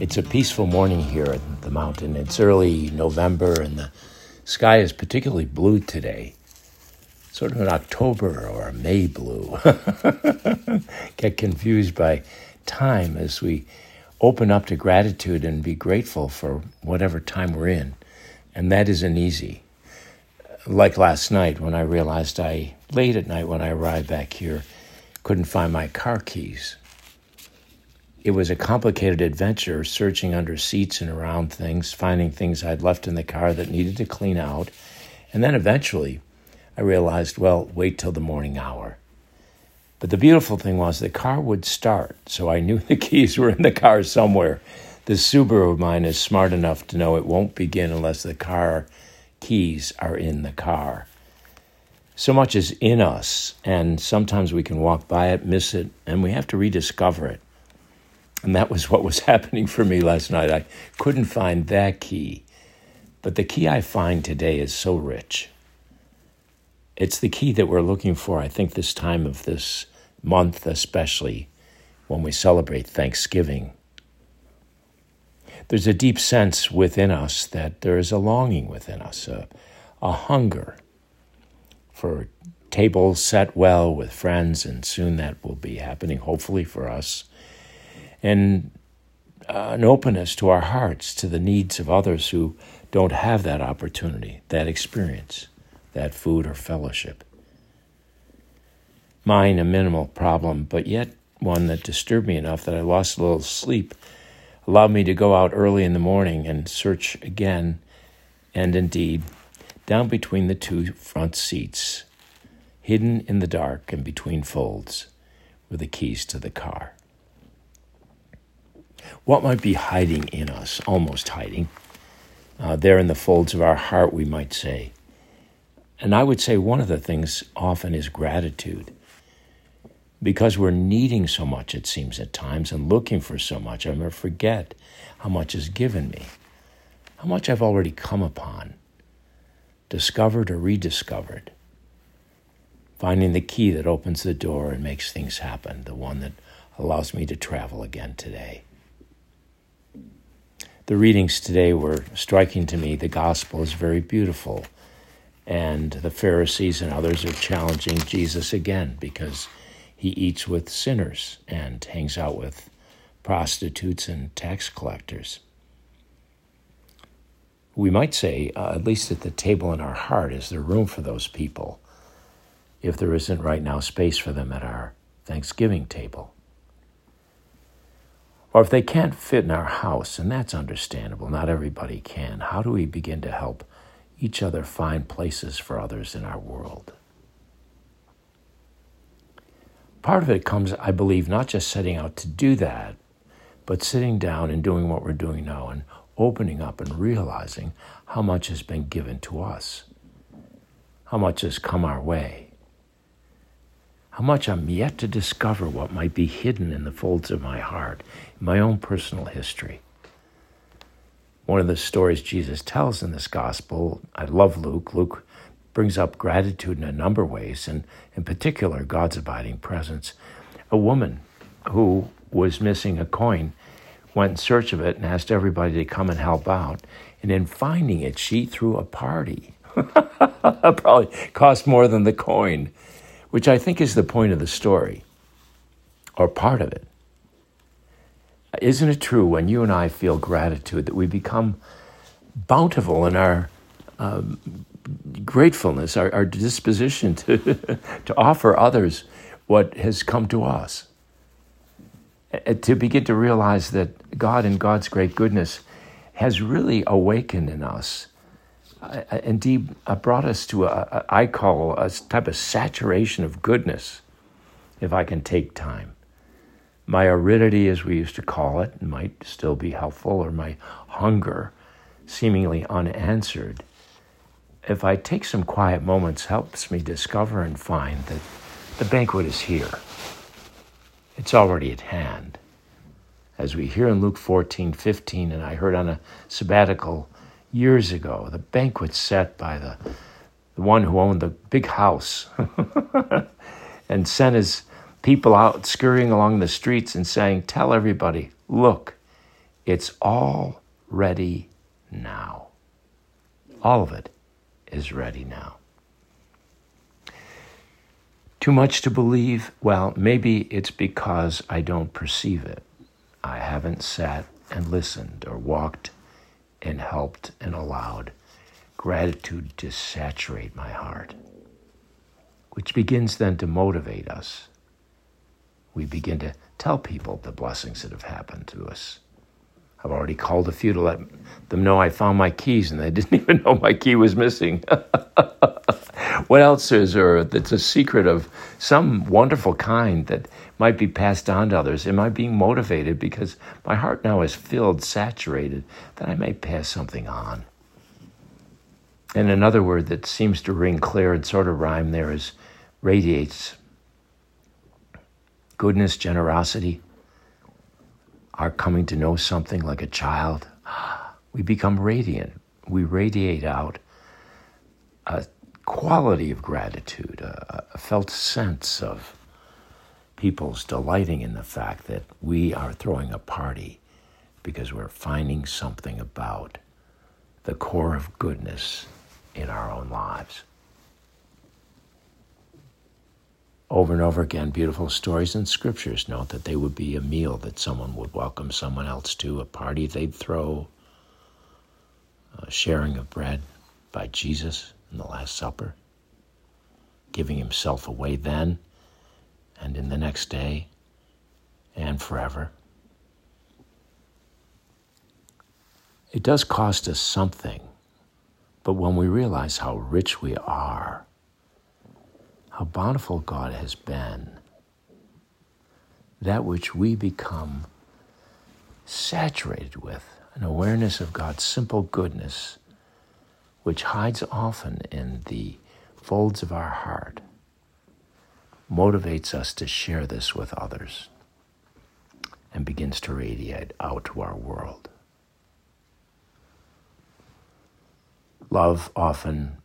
It's a peaceful morning here at the mountain. It's early November and the sky is particularly blue today. Sort of an October or a May blue. Get confused by time as we open up to gratitude and be grateful for whatever time we're in. And that isn't easy. Like last night when I realized I, late at night when I arrived back here, couldn't find my car keys. It was a complicated adventure searching under seats and around things, finding things I'd left in the car that needed to clean out. And then eventually, I realized, well, wait till the morning hour. But the beautiful thing was the car would start, so I knew the keys were in the car somewhere. The Subaru of mine is smart enough to know it won't begin unless the car keys are in the car. So much is in us, and sometimes we can walk by it, miss it, and we have to rediscover it. And that was what was happening for me last night. I couldn't find that key. But the key I find today is so rich. It's the key that we're looking for, I think, this time of this month, especially when we celebrate Thanksgiving. There's a deep sense within us that there is a longing within us, a, a hunger for tables set well with friends, and soon that will be happening, hopefully, for us and uh, an openness to our hearts to the needs of others who don't have that opportunity, that experience, that food or fellowship. Mine, a minimal problem, but yet one that disturbed me enough that I lost a little sleep, allowed me to go out early in the morning and search again, and indeed, down between the two front seats, hidden in the dark and between folds, were the keys to the car. What might be hiding in us, almost hiding, uh, there in the folds of our heart, we might say. And I would say one of the things often is gratitude. Because we're needing so much, it seems at times, and looking for so much, I never forget how much is given me, how much I've already come upon, discovered or rediscovered. Finding the key that opens the door and makes things happen, the one that allows me to travel again today. The readings today were striking to me. The gospel is very beautiful. And the Pharisees and others are challenging Jesus again because he eats with sinners and hangs out with prostitutes and tax collectors. We might say, uh, at least at the table in our heart, is there room for those people if there isn't right now space for them at our Thanksgiving table? Or if they can't fit in our house, and that's understandable, not everybody can, how do we begin to help each other find places for others in our world? Part of it comes, I believe, not just setting out to do that, but sitting down and doing what we're doing now and opening up and realizing how much has been given to us, how much has come our way how much I'm yet to discover what might be hidden in the folds of my heart, my own personal history. One of the stories Jesus tells in this gospel, I love Luke. Luke brings up gratitude in a number of ways, and in particular, God's abiding presence. A woman who was missing a coin went in search of it and asked everybody to come and help out. And in finding it, she threw a party. Probably cost more than the coin which I think is the point of the story, or part of it. Isn't it true when you and I feel gratitude that we become bountiful in our um, gratefulness, our, our disposition to, to offer others what has come to us? To begin to realize that God, and God's great goodness, has really awakened in us indeed uh, brought us to a, I call a type of saturation of goodness, if I can take time. My aridity, as we used to call it, might still be helpful, or my hunger, seemingly unanswered. If I take some quiet moments, helps me discover and find that the banquet is here. It's already at hand. As we hear in Luke 14, 15, and I heard on a sabbatical years ago, the banquet set by the, the one who owned the big house and sent his people out scurrying along the streets and saying, Tell everybody, look, It's all ready now. All of it is ready now. Too much to believe? Well, maybe it's because I don't perceive it. I haven't sat and listened or walked and helped and allowed gratitude to saturate my heart, which begins then to motivate us. We begin to tell people the blessings that have happened to us. I've already called a few to let them know I found my keys and they didn't even know my key was missing. what else is there that's a secret of some wonderful kind that might be passed on to others? Am I being motivated because my heart now is filled, saturated, that I may pass something on? And another word that seems to ring clear and sort of rhyme there is radiates goodness, generosity, our coming to know something like a child, we become radiant. We radiate out a quality of gratitude, a, a felt sense of people's delighting in the fact that we are throwing a party because we're finding something about the core of goodness in our own lives. over and over again, beautiful stories and scriptures note that they would be a meal that someone would welcome someone else to, a party they'd throw, a sharing of bread by Jesus in the Last Supper, giving himself away then and in the next day and forever. It does cost us something, but when we realize how rich we are, how bountiful God has been, that which we become saturated with, an awareness of God's simple goodness, which hides often in the folds of our heart, motivates us to share this with others and begins to radiate out to our world. Love often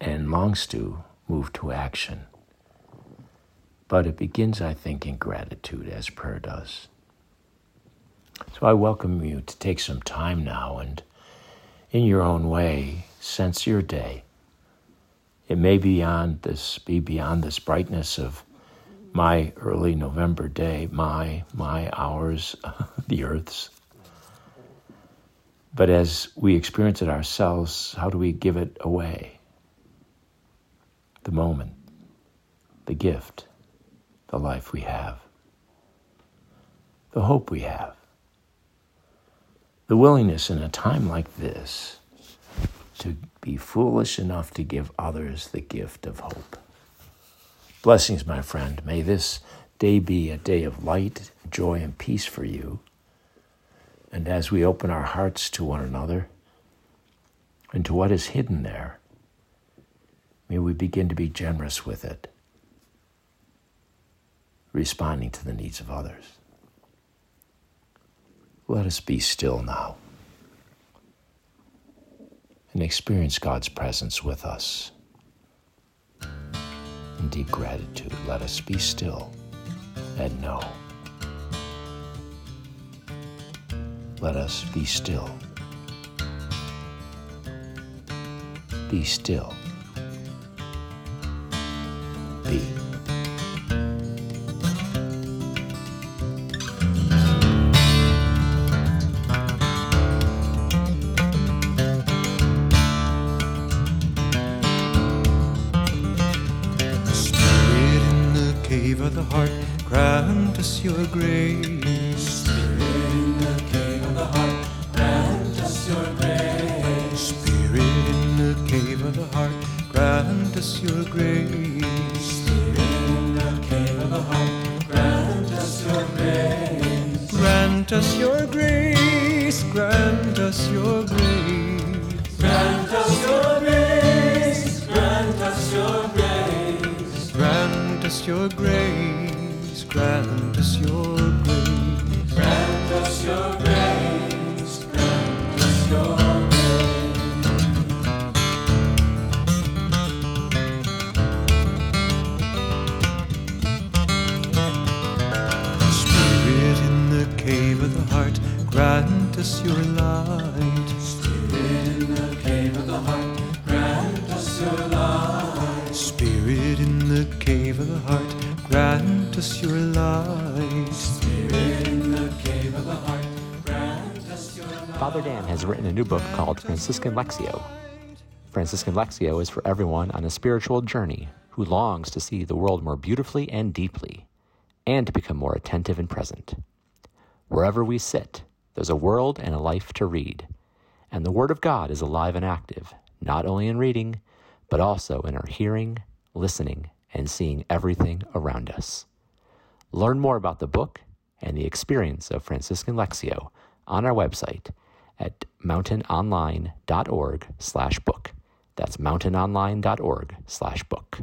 and longs to move to action. But it begins, I think, in gratitude, as prayer does. So I welcome you to take some time now and, in your own way, sense your day. It may be beyond this, be beyond this brightness of my early November day, my my hours, the Earth's. But as we experience it ourselves, how do we give it away? the moment, the gift, the life we have, the hope we have, the willingness in a time like this to be foolish enough to give others the gift of hope. Blessings, my friend. May this day be a day of light, joy, and peace for you. And as we open our hearts to one another and to what is hidden there, May we begin to be generous with it, responding to the needs of others. Let us be still now and experience God's presence with us. In deep gratitude, let us be still and know. Let us be still. Be still be. Of the heart, grant us your grace. Spirit in the cave of the heart, grant us your grace. Spirit in the cave of the heart, grant us your grace. Spirit in the cave of the heart, grant us your grace. Grant us your grace, grant us your grace. Grant us your grace, your grace, grant us your grace. Grant us your grace, grant us your grace. Spirit in the cave of the heart, grant us your light. Father Dan has written a new book called Franciscan Lectio. Franciscan Lectio is for everyone on a spiritual journey who longs to see the world more beautifully and deeply, and to become more attentive and present. Wherever we sit, there's a world and a life to read, and the Word of God is alive and active, not only in reading, but also in our hearing, listening, and seeing everything around us. Learn more about the book and the experience of Franciscan Lectio on our website at mountainonline.org slash book. That's mountainonline.org slash book.